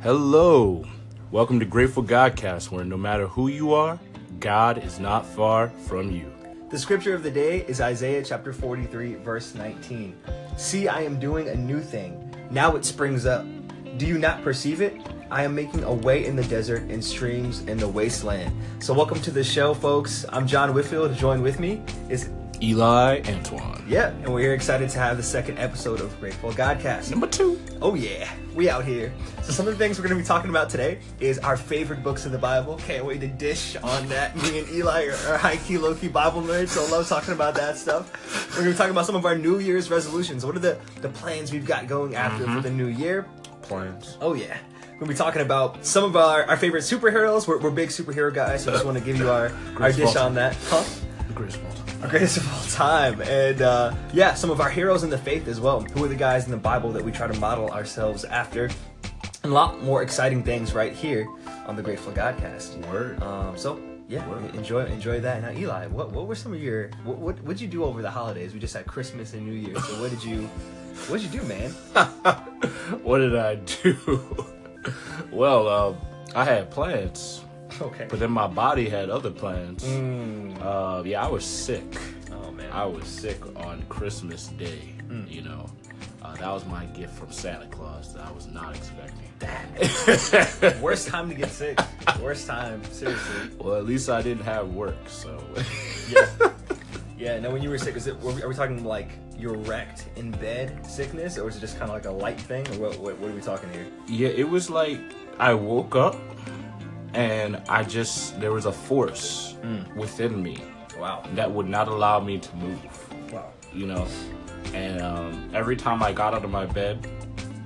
Hello. Welcome to Grateful Godcast, where no matter who you are, God is not far from you. The scripture of the day is Isaiah chapter 43, verse 19. See, I am doing a new thing. Now it springs up. Do you not perceive it? I am making a way in the desert and streams in the wasteland. So, welcome to the show, folks. I'm John Whitfield. Join with me is Eli Antoine. yeah, and we're excited to have the second episode of Grateful Godcast. Number two. Oh yeah, we out here. So some of the things we're gonna be talking about today is our favorite books of the Bible. Can't wait to dish on that. Me and Eli are, are high key, low key Bible nerds, so I love talking about that stuff. We're gonna be talking about some of our New Year's resolutions. What are the the plans we've got going after for mm-hmm. the new year? Plans. Oh yeah. We're gonna be talking about some of our, our favorite superheroes. We're, we're big superhero guys, so I just want to give you our, our dish on that. Huh? The greatest of all time. Our greatest of all time. And uh, yeah, some of our heroes in the faith as well. Who are the guys in the Bible that we try to model ourselves after? And a lot more exciting things right here on the Grateful Godcast. Word. Um, so yeah, Word. enjoy enjoy that. Now, Eli, what what were some of your what what what'd you do over the holidays? We just had Christmas and New Year. So what did you what did you do, man? what did I do? well, um, I had plans, Okay. but then my body had other plans. Mm. Uh, yeah, I was sick. Oh man. I was sick on Christmas Day. You know, uh, that was my gift from Santa Claus that I was not expecting. Worst time to get sick. Worst time. Seriously. well, at least I didn't have work, so. Yeah. Yeah, no, when you were sick, is it, were we, are we talking like you're wrecked in bed sickness, or was it just kind of like a light thing, or what, what, what are we talking here? yeah, it was like I woke up and I just there was a force within me Wow. that would not allow me to move. Wow. You know, and um, every time I got out of my bed,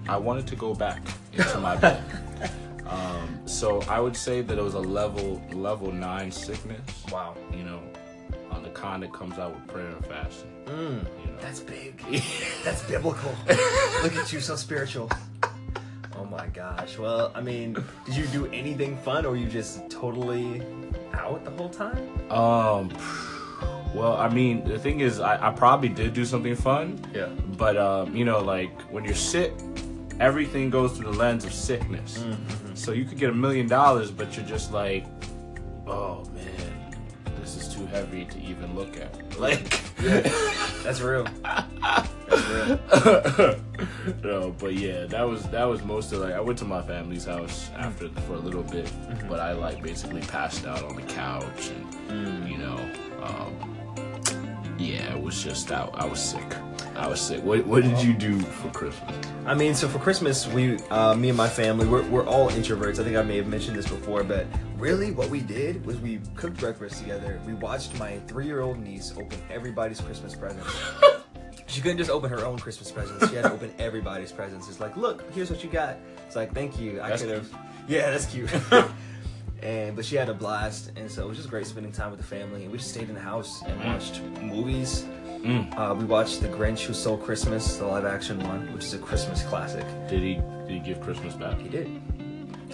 I wanted to go back into my bed. Um, so I would say that it was a level level nine sickness. Wow. You know, on the kind that comes out with prayer and fasting. Mm, You know, that's big. That's biblical. Look at you, so spiritual. Oh my gosh. Well, I mean, did you do anything fun, or were you just totally out the whole time? um, well, I mean, the thing is, I, I probably did do something fun, Yeah. but um, you know, like when you're sick, everything goes through the lens of sickness. Mm-hmm. So you could get a million dollars, but you're just like, oh man, this is too heavy to even look at. Like, real. That's real. no, but yeah, that was that was most of like I went to my family's house after for a little bit, Mm-hmm. but I like basically passed out on the couch and Mm. you know, um, yeah, it was just I, I was sick. I was sick. What what did you do for Christmas? I mean, so for Christmas, we, uh, me and my family, we're, we're all introverts. I think I may have mentioned this before, but really what we did was we cooked breakfast together. We watched my three-year-old niece open everybody's Christmas presents. she couldn't just open her own Christmas presents. She had to open everybody's presents. It's like, look, here's what you got. It's like, thank you. I could have. Yeah, that's cute. and but she had a blast, and so it was just great spending time with the family. And we just stayed in the house and watched movies. Mm. Uh, we watched The Grinch Who Stole Christmas, the live action one, which is a Christmas classic. Did he did he give Christmas back? He did.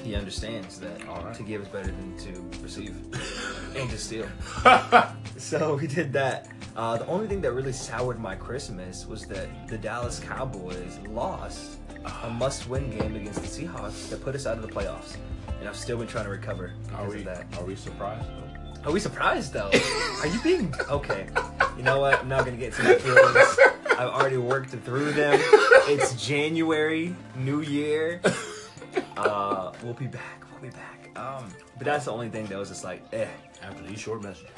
He understands that right. to give is better than to receive and to steal. so we did that. Uh, the only thing that really soured my Christmas was that the Dallas Cowboys lost a must-win game against the Seahawks that put us out of the playoffs. And I've still been trying to recover Are because we of that. are we surprised though? Are we surprised though? Are you being okay? You know what? I'm not gonna get to my feelings. I've already worked through them. It's January, New Year. Uh, we'll be back. We'll be back. Um, but that's the only thing that was just like, eh. After these short messages.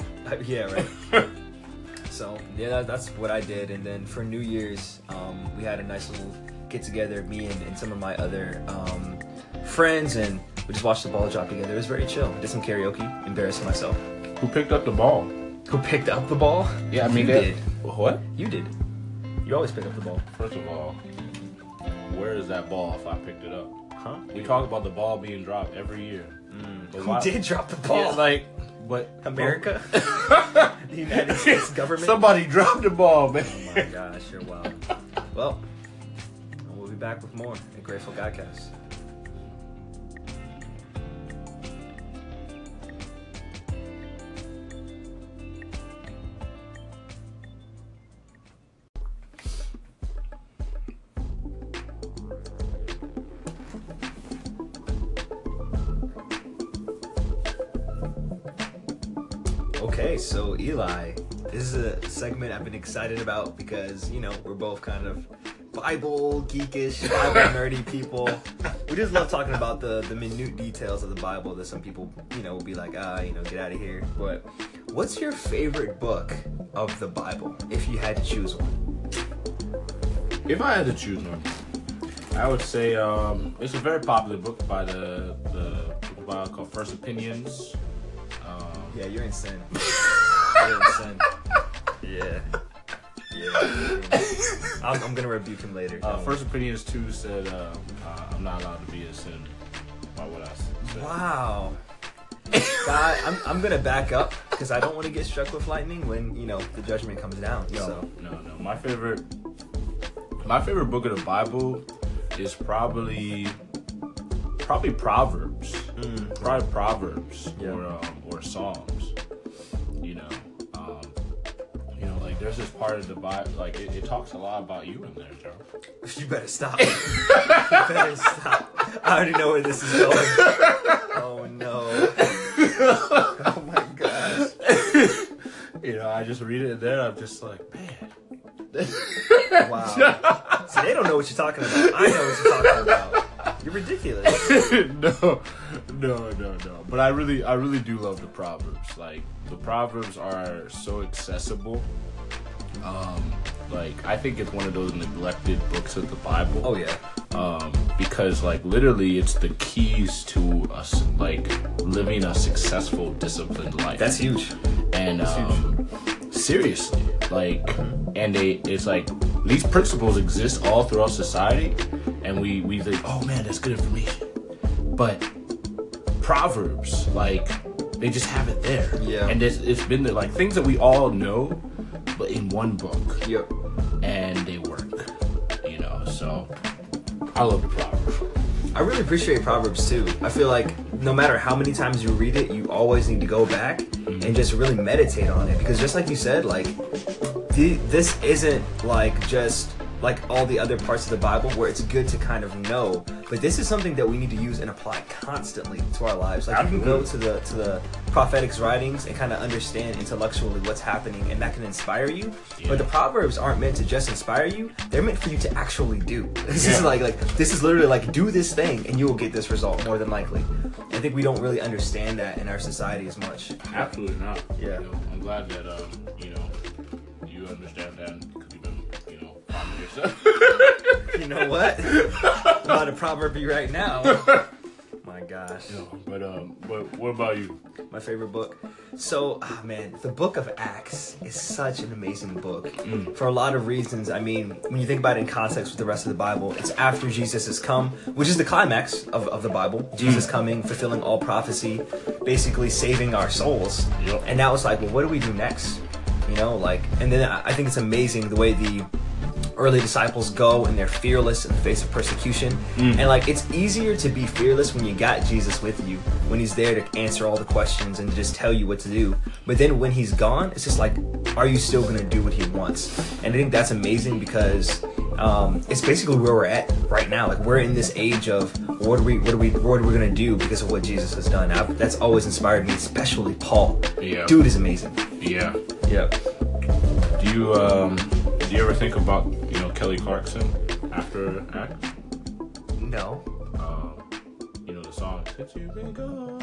yeah, right. so yeah, that, that's what I did. And then for New Year's, um, we had a nice little get together, me and, and some of my other um, friends, and we just watched the ball drop together. It was very chill. Did some karaoke, embarrassing myself. Who picked up the ball? Who picked up the ball? Yeah, I mean you that- did. What? You did. You always pick up the ball, First of all, where is that ball if I picked it up? Huh? We talk about the ball being dropped every year. Mm. But Who why- did drop the ball? Yeah, like, but America, the United States government. Somebody dropped the ball, man. Oh my gosh, you're wild. Well, we'll be back with more at Grateful Godcast. Eli, this is a segment I've been excited about because you know we're both kind of Bible geekish, Bible nerdy people. We just love talking about the the minute details of the Bible that some people you know will be like, ah, you know, get out of here. But what's your favorite book of the Bible if you had to choose one? If I had to choose one, I would say um, it's a very popular book by the the Bible called First Opinions. Um, Yeah, you're in sin. you're in sin. Yeah. Yeah. I'm, I'm gonna rebuke him later. uh, Don't First Opinions two said uh, uh, I'm not allowed to be a sin by what I said. Wow. God, I'm, I'm gonna back up because I don't want to get struck with lightning when you know the judgment comes down. No, So no, no. My favorite, my favorite book of the Bible is probably, probably Proverbs. Probably Proverbs Yeah. or um, or Psalms. There's this part of the Bible, like it, it talks a lot about you in there, Joe. you better stop. you better stop. I already know where this is going. Oh no. Oh my gosh. You know, I just read it in there. I'm just like, man. Wow. See, they don't know what you're talking about. I know what you're talking about. You're ridiculous. no, no, no, no. But I really, I really do love the proverbs. Like the proverbs are so accessible. Um, like I think it's one of those neglected books of the Bible. Oh yeah. Um, because like literally, it's the keys to us like living a successful, disciplined life. That's huge. and um, seriously like and they it's like these principles exist all throughout society and we we think oh man that's good information but proverbs like they just have it there Yeah. and it's, it's been there like things that we all know but in one book Yep. and they work you know so i love the proverbs I really appreciate Proverbs too. I feel like no matter how many times you read it, you always need to go back mm-hmm. and just really meditate on it because just like you said, like the, this isn't like just like all the other parts of the Bible where it's good to kind of know, but this is something that we need to use and apply constantly to our lives. Like you can go to the to the prophetics writings and kind of understand intellectually what's happening and that can inspire you. But the proverbs aren't meant to just inspire you; they're meant for you to actually do. This is like like this is literally like do this thing and you will get this result more than likely. I think we don't really understand that in our society as much. absolutely not Yeah. You know, i'm glad that um you know you understand that yourself You know what? I'm about to proverb you right now. My gosh. But um, but what about you? my favorite book. So, ah, man, the book of Acts is such an amazing book for a lot of reasons. I mean, when you think about it in context with the rest of the Bible, it's after Jesus has come, which is the climax of, of the Bible. Jesus coming, fulfilling all prophecy, basically saving our souls. Yep. And now it's like, well, what do we do next? You know, like, and then I think it's amazing the way the early disciples go and they're fearless in the face of persecution. And like it's easier to be fearless when you got Jesus with you, when he's there to answer all the questions and just tell you what to do. But then when he's gone, it's just like, are you still gonna do what he wants? And I think that's amazing because um, it's basically where we're at right now. Like we're in this age of what are we, what are we, what are we gonna do because of what Jesus has done? i that's always inspired me, especially Paul. Yeah. Dude is amazing. Yeah. Yeah. Do you um, do you ever think about you know Kelly Clarkson after Act? No. Um, you know the song "Since You've Been Gone."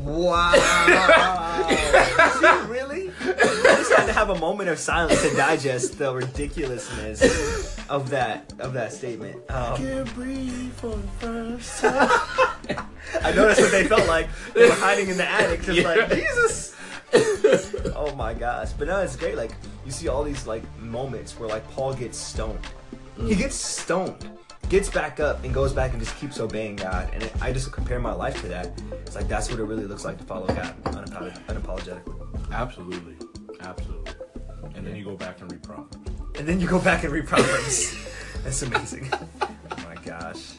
Wow. See, really? I just had to have a moment of silence to digest the ridiculousness of that of that statement. Um, Can't breathe for the first time. I noticed what they felt like. They were hiding in the attic, just Yeah. like Jesus. oh my gosh! But no, it's great. Like you see all these like moments where like Paul gets stoned. He mm. gets stoned, gets back up, and goes back and just keeps obeying God. And it, I just compare my life to that. It's like that's what it really looks like to follow God unapolog- unapologetically. Absolutely, absolutely. And then you go back and read Proverbs. And then you go back and read Proverbs. That's amazing. Oh my gosh.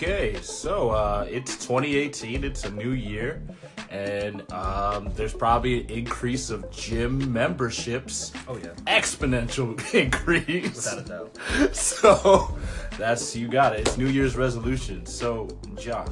Okay, so uh, it's 2018. It's a new year, and um, there's probably an increase of gym memberships. Oh yeah. Exponential increase. Without a doubt. So that's you got it. It's New Year's resolutions. So John,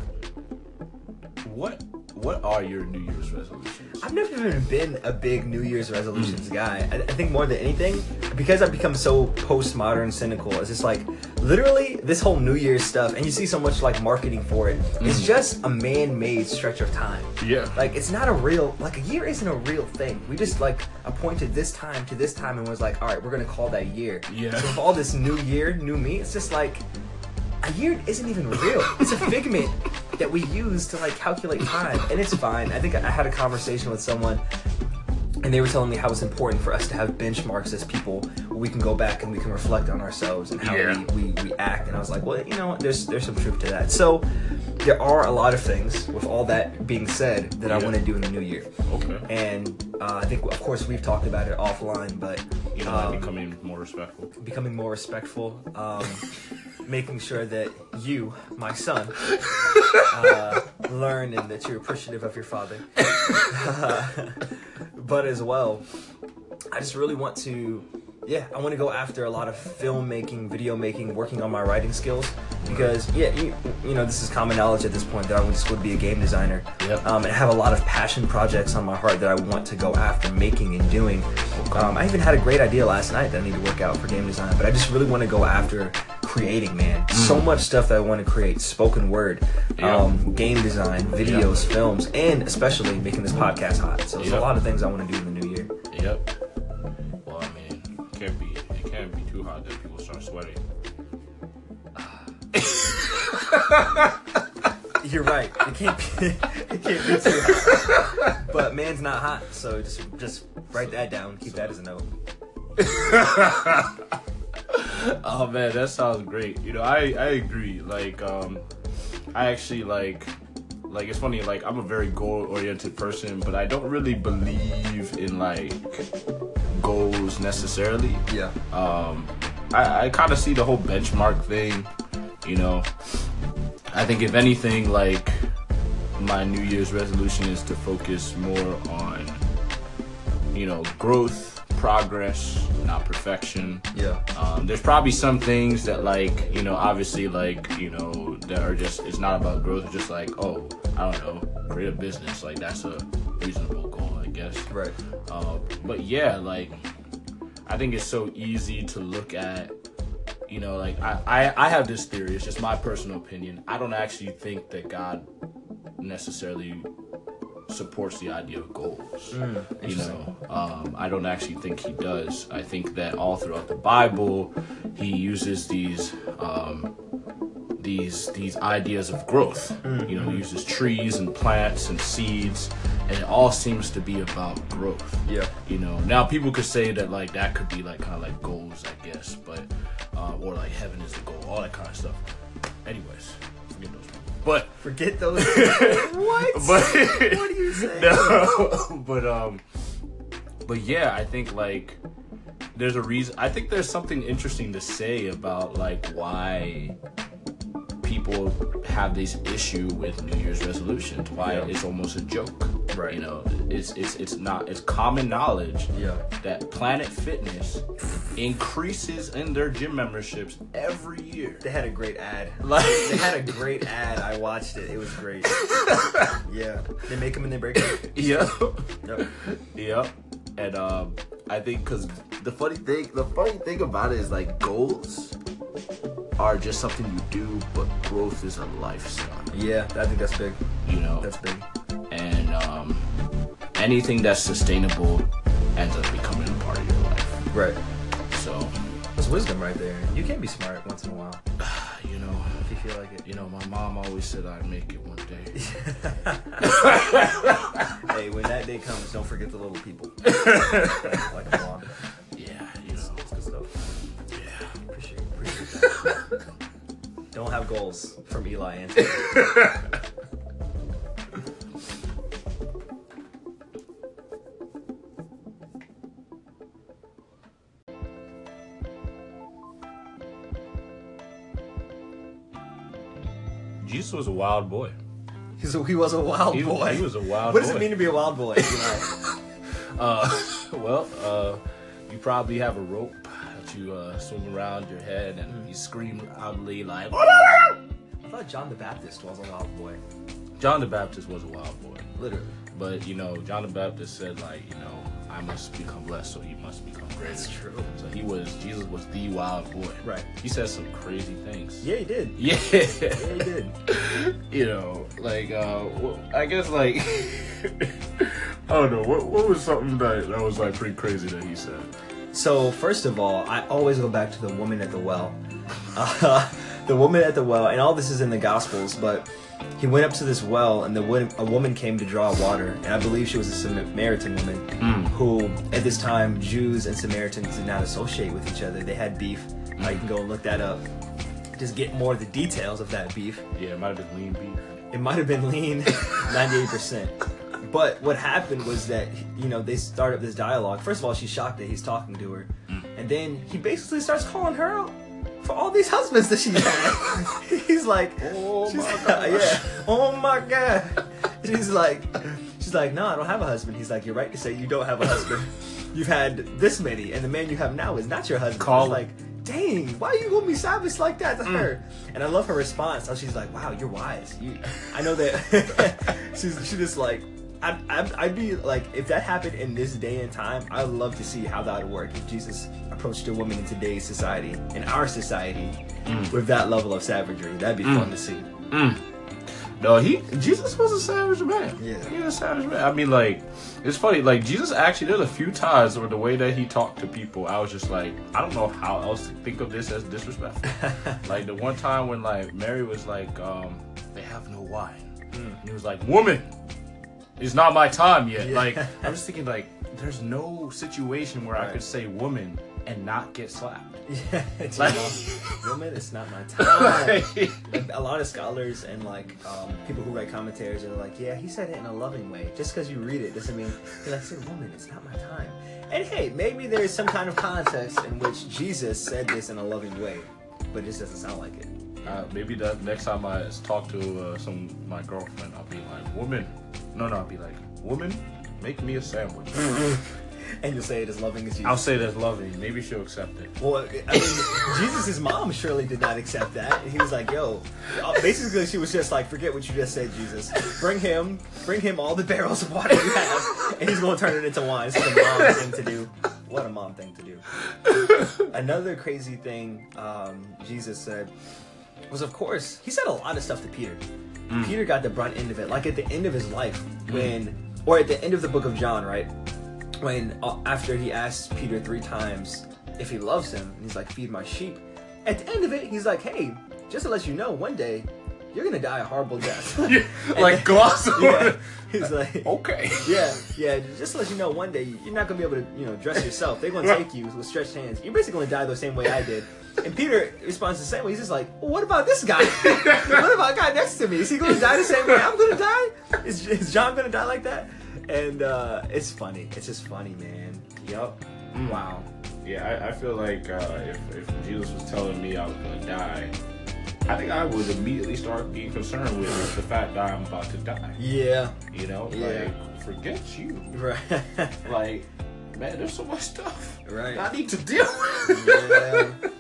what what are your New Year's resolutions? I've never even been a big New Year's resolutions guy. I, I think more than anything, because I've become so postmodern, cynical, it's just like literally this whole New Year's stuff, and you see so much like marketing for it. It's mm. just a man-made stretch of time. Yeah. Like it's not a real like a year isn't a real thing. We just like appointed this time to this time and was like, all right, we're gonna call that year. Yeah. So with all this new year, new me, it's just like a year isn't even real. It's a figment that we use to like calculate time, and it's fine. I think I had a conversation with someone, and they were telling me how it's important for us to have benchmarks as people where we can go back and we can reflect on ourselves and how Yeah. we, we, we act. And I was like, well, you know, what? there's there's some truth to that. So there are a lot of things. With all that being said, that I want to do in the new year, Okay. and uh, I think of course we've talked about it offline, but You know, um, becoming more respectful. becoming more respectful, um, making sure that you, my son, uh, learn and that you're appreciative of your father. but as well, I just really want to, yeah, I want to go after a lot of filmmaking, video making, working on my writing skills. Because, yeah, you, you know, this is common knowledge at this point that I went to school to be a game designer. Yep. Um, and have a lot of passion projects on my heart that I want to go after making and doing. Um, I even had a great idea last night that I need to work out for game design, but I just really want to go after creating, man. So much stuff that I want to create spoken word, Mm. Yeah. um, game design, videos, films, and especially making this podcast hot. So there's Yeah. a lot of things I want to do in the new year. Yep. Well, I mean, it can't be it can't be too hot that people start sweating. You're right. It can't be, it can't be too hot. But man's not hot, so just just write that down. Keep that as a note. Oh man, that sounds great. You know, I I agree. Like, um, I actually like, like it's funny. Like, I'm a very goal oriented person, but I don't really believe in like goals necessarily. Yeah. Um, I I kind of see the whole benchmark thing. You know, I think if anything, like my New Year's resolution is to focus more on, you know, growth, progress, not perfection. Yeah. Um, there's probably some things that like you know obviously like you know that are just it's not about growth it's just like oh i don't know create a business like that's a reasonable goal i guess Right. uh, but yeah like i think it's so easy to look at you know like I, I i have this theory it's just my personal opinion i don't actually think that god necessarily supports the idea of goals. You know um, i don't actually think he does. I think that all throughout the bible he uses these um, these these ideas of growth. You know he uses trees and plants and seeds and it all seems to be about growth. Yeah. you know now people could say that like that could be like kind of like goals i guess but uh, or like heaven is the goal all that kind of stuff. Anyways forget those people but Forget those. what? but what are you saying? no, but um, but yeah, I think like there's a reason. I think there's something interesting to say about like why people have this issue with New Year's resolutions. Why Yeah. it's almost a joke. Right. You know, it's it's it's not. It's common knowledge Yeah. that Planet Fitness increases in their gym memberships every year. They had a great ad. Like They had a great ad. I watched it. It was great. yeah. They make them and they break them. yeah. Yep. Yep. And um, I think because the funny thing, the funny thing about it is like goals are just something you do, but growth is a lifestyle. Yeah, I think that's big. You know, That's big. and um, anything that's sustainable ends up becoming a part of your life. Right. So, That's wisdom right there. You can be smart once in a while you know, if you feel like it. you know, my mom always said I'd make it one day. hey, when that day comes, don't forget the little people. like, like don't have goals from Eli Anthony. Jesus was a wild boy. He's a, he was a wild He, boy. he was a wild. what does it mean to be a wild boy? Eli? Uh, well, uh, you probably have a rope that you uh, swing around your head and you scream loudly like. I thought John the Baptist was a wild boy. John the Baptist was a wild boy, Literally. but you know John the Baptist said like you know I must become less so he must become greater. That's true. So he was Jesus was the wild boy. Right. He said some crazy things. Yeah, he did. Yeah. Yeah, he did. you know, like uh, well, I guess like I don't know what what was something that that was like pretty crazy that he said. So first of all, I always go back to the woman at the well. Uh, the woman at the well, and all this is in the Gospels, but he went up to this well, and the a woman came to draw water, and I believe she was a Samaritan woman who, at this time, Jews and Samaritans did not associate with each other. They had beef. Uh, you can go and look that up. Just get more of the details of that beef. Yeah, it might have been lean beef. It might have been lean, 98%. But what happened was that, you know, they start up this dialogue. First of all, she's shocked that he's talking to her. Mm. And then he basically starts calling her out for all these husbands that she had. he's like, Oh my gosh. yeah, oh my God. She's like, she's like, no, I don't have a husband. He's like, you're right to say you don't have a husband. You've had this many, and the man you have now is not your husband. Call- like, dang, why are you gonna be savage like that to mm. her? And I love her response. How she's like, wow, you're wise. You, I know that. she's she just like, I'd, I'd, I'd be like, if that happened in this day and time, I'd love to see how that would work if Jesus approached a woman in today's society, in our society, mm. with that level of savagery. That'd be mm. fun to see. Mm. No, he Jesus was a savage man. Yeah. he was a savage man. I mean, like, it's funny. Like Jesus actually, there's a few times where the way that he talked to people, I was just like, I don't know how else to think of this as disrespectful. like the one time when like Mary was like, um, they have no wine, and he was like, woman, it's not my time yet. Yeah. Like I'm just thinking, like, there's no situation where I could say woman and not get slapped. Yeah, it's, Like- you know, woman, it's not my time. Like, a lot of scholars and like um, people who write commentaries are like, yeah, he said it in a loving way. Just because you read it doesn't mean he like said, woman, it's not my time. And hey, maybe there's some kind of context in which Jesus said this in a loving way, but it just doesn't sound like it. Uh, maybe that next time I talk to uh, some my girlfriend, I'll be like, "Woman, no, no," I'll be like, "Woman, make me a sandwich." And you'll say it as loving as Jesus. I'll say it as loving. Maybe she'll accept it. Well, I mean, Jesus' mom surely did not accept that. He was like, yo, uh, basically, she was just like, forget what you just said, Jesus. Bring him, bring him all the barrels of water you have, and he's going to turn it into wine. It's a mom thing to do. What a mom thing to do. Another crazy thing um, Jesus said was, of course, he said a lot of stuff to Peter. Peter got the brunt end of it. Like at the end of his life, when, or at the end of the book of John, right? when uh, after he asks Peter three times if he loves him, and he's like, "Feed my sheep." At the end of it, he's like, "Hey, just to let you know, one day you're gonna die a horrible death." like gloss over. yeah, he's like, Okay. "Yeah, yeah, just to let you know, one day you're not gonna be able to, you know, dress yourself. They're gonna take you with stretched hands. You're basically gonna die the same way I did." And Peter responds the same way. He's just like, well, "What about this guy? what about the guy next to me? Is he gonna die the same way I'm gonna die? Is, is John gonna die like that?" And uh, it's funny. It's just funny, man. Yup. Wow. Yeah, I, I feel like uh, if, if Jesus was telling me I was gonna die, I think I would immediately start being concerned with the fact that I'm about to die. Yeah. You know, Yeah. like forget you. Right. Like, man, there's so much stuff Right. I need to deal with. yeah.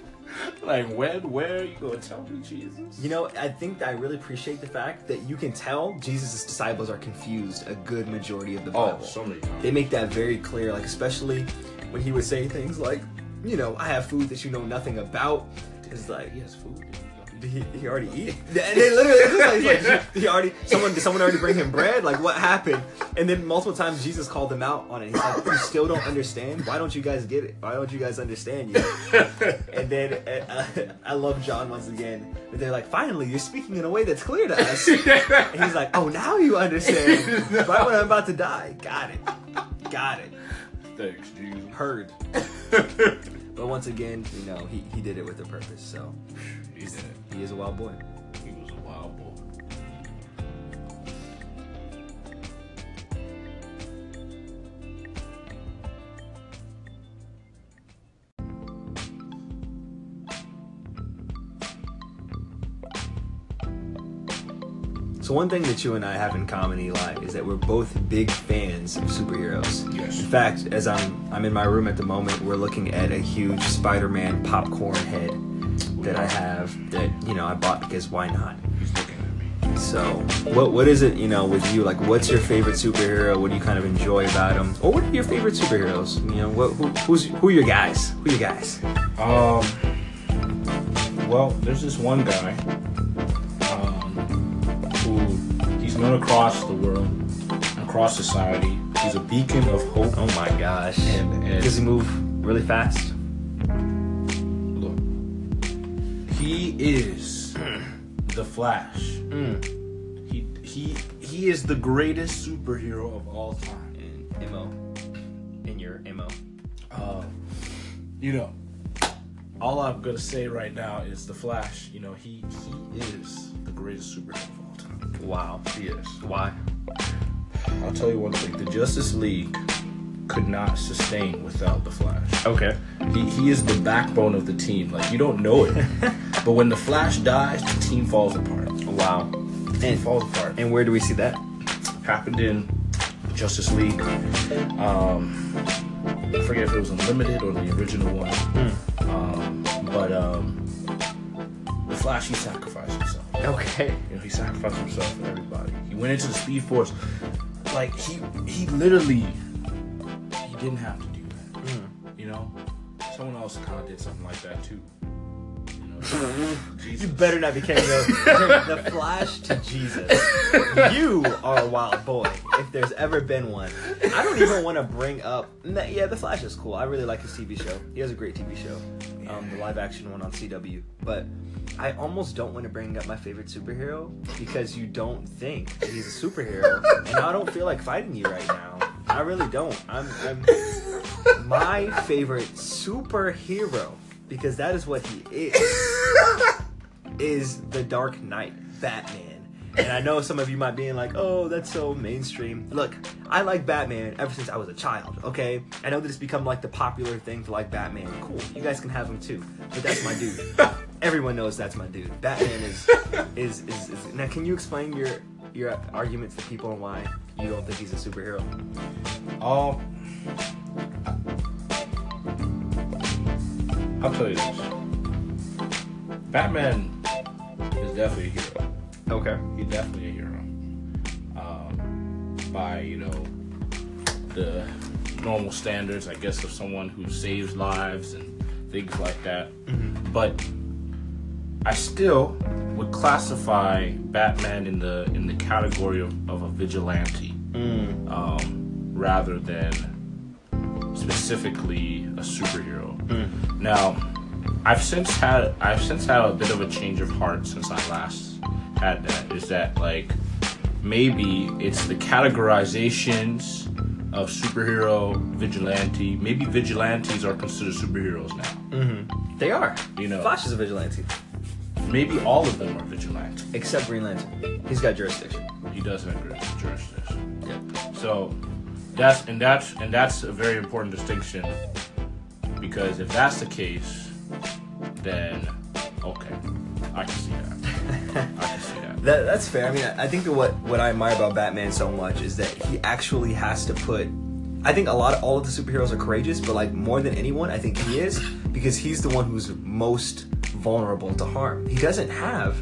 Like, when, where you gonna tell me, Jesus? You know, I think I really appreciate the fact that you can tell Jesus' disciples are confused a good majority of the oh, Bible. Oh, so many times. they make that very clear, like especially when he would say things like, you know, I have food that you know nothing about. It's like, He has food. Did he, he already eat? And they literally, it's like, it's like, he already, someone, did someone already bring him bread? Like, what happened? And then multiple times Jesus called them out on it. He's like, you still don't understand? Why don't you guys get it? Why don't you guys understand yet? and then uh, I love John once again. But they're like, finally, you're speaking in a way that's clear to us. And he's like, oh, now you understand. right when I'm about to die. Got it. Got it. Thanks, Jesus. Heard. But once again, you know, he, he did it with a purpose. So He is a wild boy. He was a wild boy. So one thing that you and I have in common, Eli, is that we're both big fans of superheroes. Yes. In fact, as I'm I'm in my room at the moment, we're looking at a huge Spider-Man popcorn head that I have that you know I bought because why not? He's looking at me. So what what is it you know with you? Like, what's your favorite superhero? What do you kind of enjoy about them? Or what are your favorite superheroes? You know, what who, who's who are your guys? Who are your guys? Um. Well, there's this one guy. Um, who he's known across the world, across society. He's a beacon of hope. Oh my gosh! And, and Does he move really fast? He is the Flash. Mm. He he he is the greatest superhero of all time. In mo, in your mo. Uh, you know, all I'm gonna say right now is the Flash. You know, he he is the greatest superhero of all time. Wow. He is. Why? I'll tell you one thing: the Justice League could not sustain without the Flash. Okay. He he is the backbone of the team. Like you don't know it, but when the Flash dies, the team falls apart. Wow. It And falls apart. and where do we see that? happened in Justice League. Um, I forget if it was Unlimited or the original one. Um, but um, the Flash, he sacrificed himself. Okay. You know, he sacrificed himself for everybody. He went into the Speed Force. Like he, he literally, he didn't have to do that. You know, someone else kind of did something like that too. You know, Jesus. You better not be carrying the, the Flash to Jesus. You are a wild boy, if there's ever been one. I don't even want to bring up. Yeah, the Flash is cool. I really like his TV show. He has a great TV show, um, the live action one on CW. But I almost don't want to bring up my favorite superhero because you don't think that he's a superhero, and I don't feel like fighting you right now. I really don't. I'm, I'm my favorite superhero because that is what he is is the Dark Knight, Batman. And I know some of you might be like, oh, that's so mainstream. Look, I like Batman ever since I was a child, okay? I know that it's become like the popular thing to like Batman. Cool, you guys can have him too. But that's my dude. Everyone knows that's my dude. Batman is, is, is, is. Now, can you explain your your arguments to people and why you don't think he's a superhero? Um, I'll tell you this. Batman is definitely a hero. Okay. He's definitely a hero. Um, by you know the normal standards, I guess, of someone who saves lives and things like that. But I still would classify Batman in the in the category of, of a vigilante um, rather than specifically a superhero. Mm. Now, I've since had I've since had a bit of a change of heart since I last had that. Is that like maybe it's the categorizations of superhero, vigilante. Maybe vigilantes are considered superheroes now. Mm-hmm. They are. You know. Flash is a vigilante, Maybe all of them are vigilantes. except Green Lantern. He's got jurisdiction. He does have jurisdiction. Yeah. So that's and that's and that's a very important distinction because if that's the case, then okay, I can see that. I can see that. That, that's fair. I mean, I think what what I admire about Batman so much is that he actually has to put. I think a lot of all of the superheroes are courageous, but like more than anyone, I think he is because he's the one who's most vulnerable to harm. He doesn't have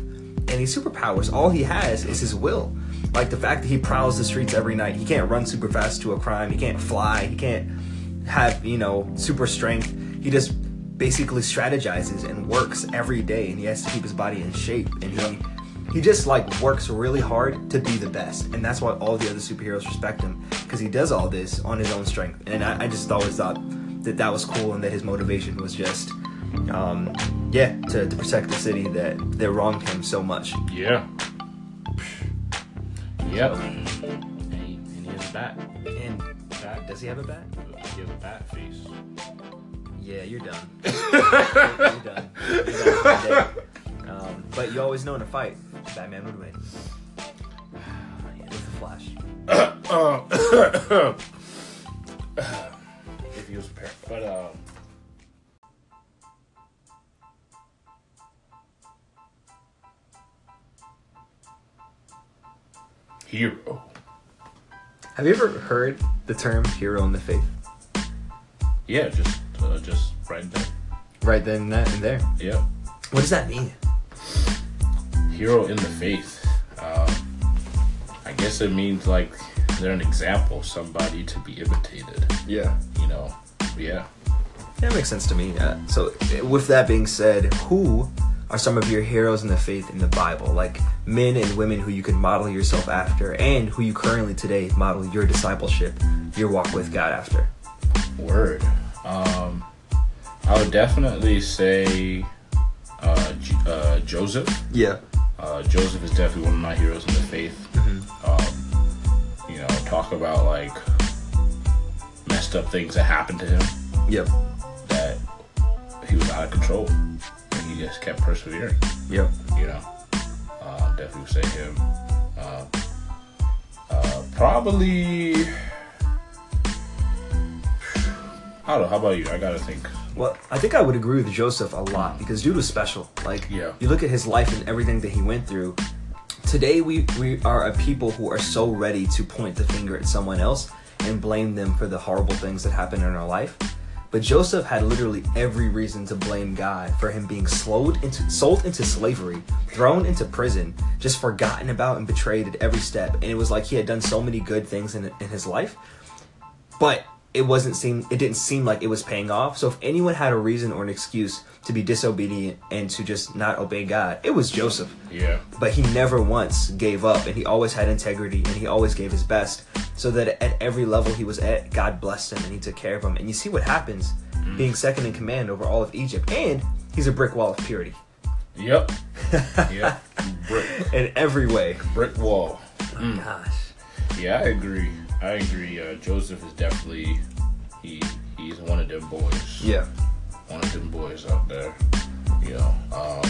any superpowers. All he has is his will. Like the fact that he prowls the streets every night. He can't run super fast to a crime. He can't fly. He can't have you know super strength. He just basically strategizes and works every day, and he has to keep his body in shape. And he he just like works really hard to be the best, and that's why all the other superheroes respect him because he does all this on his own strength. And I, I just always thought that that was cool, and that his motivation was just, um, yeah, to, to protect the city that that wronged him so much. Yeah. Yep. And he, and he. And bat. Does he have a bat? He has a bat face. Yeah, you're done. you're done. You're done for the day. Um, but you always know in a fight, Batman would win. With the Flash. if he was prepared. But um hero. Have you ever heard the term hero in the faith? Yeah, just uh, just right there. Right then and that and there. Yeah, What does that mean? hero in the faith. Um, I guess it means like they're an example, somebody to be imitated. Yeah. You know. Yeah. That makes sense to me. Yeah. So, with that being said, who are some of your heroes in the faith in the Bible? Like men and women who you can model yourself after, and who you currently today model your discipleship, your walk with God after. Word. Um, I would definitely say uh, J- uh, Joseph. Yeah. Uh, Joseph is definitely one of my heroes in the faith. Um, you know, talk about like messed up things that happened to him Yep. that he was out of control, he just kept persevering. Yep. You know, uh, definitely say him. Uh, uh, probably. I don't know. How about you? I gotta think. Well, I think I would agree with Joseph a lot because dude was special. Like, Yeah. you look at his life and everything that he went through. Today, we we are a people who are so ready to point the finger at someone else and blame them for the horrible things that happen in our life. But Joseph had literally every reason to blame God for him being slowed into sold into slavery, thrown into prison, just forgotten about and betrayed at every step. And it was like he had done so many good things in in his life, but it wasn't seem it didn't seem like it was paying off. So if anyone had a reason or an excuse to be disobedient and to just not obey God, it was Joseph. Yeah. But he never once gave up and he always had integrity and he always gave his best. So that at every level he was at, God blessed him and he took care of him. And you see what happens mm. being second in command over all of Egypt. And he's a brick wall of purity. Yep. Yep. Brick. in every way. Brick wall. Oh mm. Gosh. Yeah, I agree. I agree. Uh, Joseph is definitely he. He's one of them boys. Yeah. One of them boys out there. You know. Um,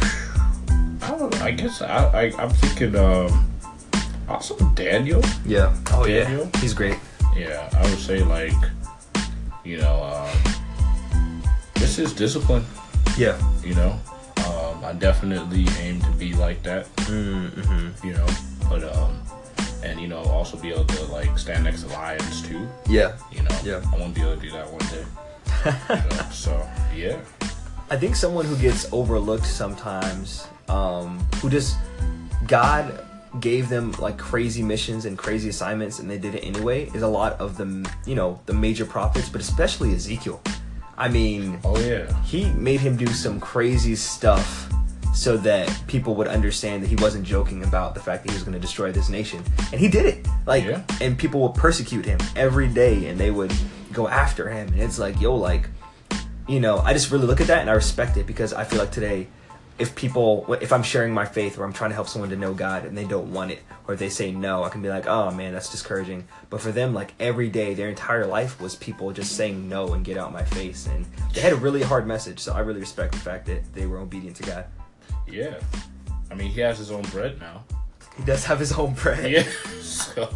I don't know. I guess I. I I'm thinking. Um, also Daniel. Yeah. Oh Daniel? yeah. He's great. Yeah, I would say like, you know, um, this is discipline. Yeah. You know, um, I definitely aim to be like that. Mm-hmm. You know, but um, and you know, also be able to like stand next to lions too. Yeah. You know, Yeah. I want to be able to do that one day. You know? so yeah, I think someone who gets overlooked sometimes, um, who just God gave them like crazy missions and crazy assignments, and they did it anyway, is a lot of the you know the major prophets, but especially Ezekiel. I mean, oh yeah, he made him do some crazy stuff so that people would understand that he wasn't joking about the fact that he was going to destroy this nation. And he did it. Like Yeah. and people would persecute him every day and they would go after him. And it's like yo like you know i just really look at that and i respect it because i feel like today if people if i'm sharing my faith or i'm trying to help someone to know god and they don't want it or if they say no i can be like oh man that's discouraging. But for them like every day their entire life was people just saying no and get out my face. And they had a really hard message. So i really respect the fact that they were obedient to god yeah. I mean, he has his own bread now. he does have his own bread Yeah. so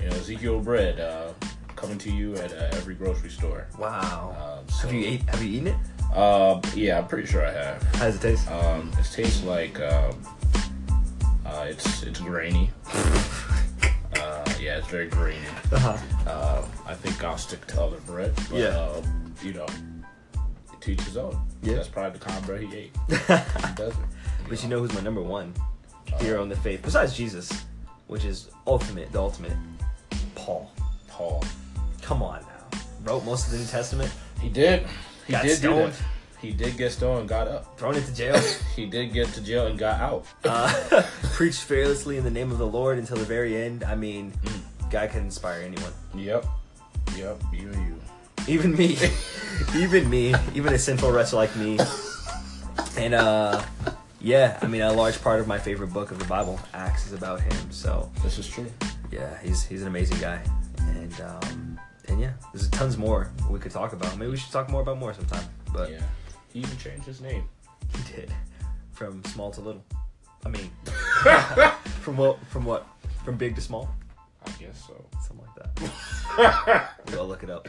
you know, Ezekiel bread uh, coming to you at uh, every grocery store. wow Um, so, have you ate have you eaten it Uh, yeah, I'm pretty sure I have. how does it taste Um, it tastes like um, uh, it's it's grainy. Uh, yeah, it's very grainy. uh-huh. Uh, I think I'll stick to other bread. But, Yeah. Uh, you know, to each his own. Yeah. That's probably the kind of bread he ate. he doesn't. But you know who's my number one hero in the faith besides Jesus, which is ultimate, the ultimate, Paul. Paul. Come on now, wrote most of the New Testament, He did. He Got did stoned. He did get stoned and got up. thrown into jail, He did get to jail and got out. uh, preached fearlessly in the name of the Lord until the very end. I mean, guy can inspire anyone, Yep. Yep. You you. even me, even me, even a sinful wretch like me. And uh, yeah, I mean, a large part of my favorite book of the Bible, Acts, is about him. So This is true. yeah, he's he's an amazing guy, and um, and yeah, there's tons more we could talk about. Maybe we should talk more about more sometime. But Yeah. He even changed his name. he did from small to little. I mean, from what? From what? From big to small? I guess so. Something like that. we'll look it up.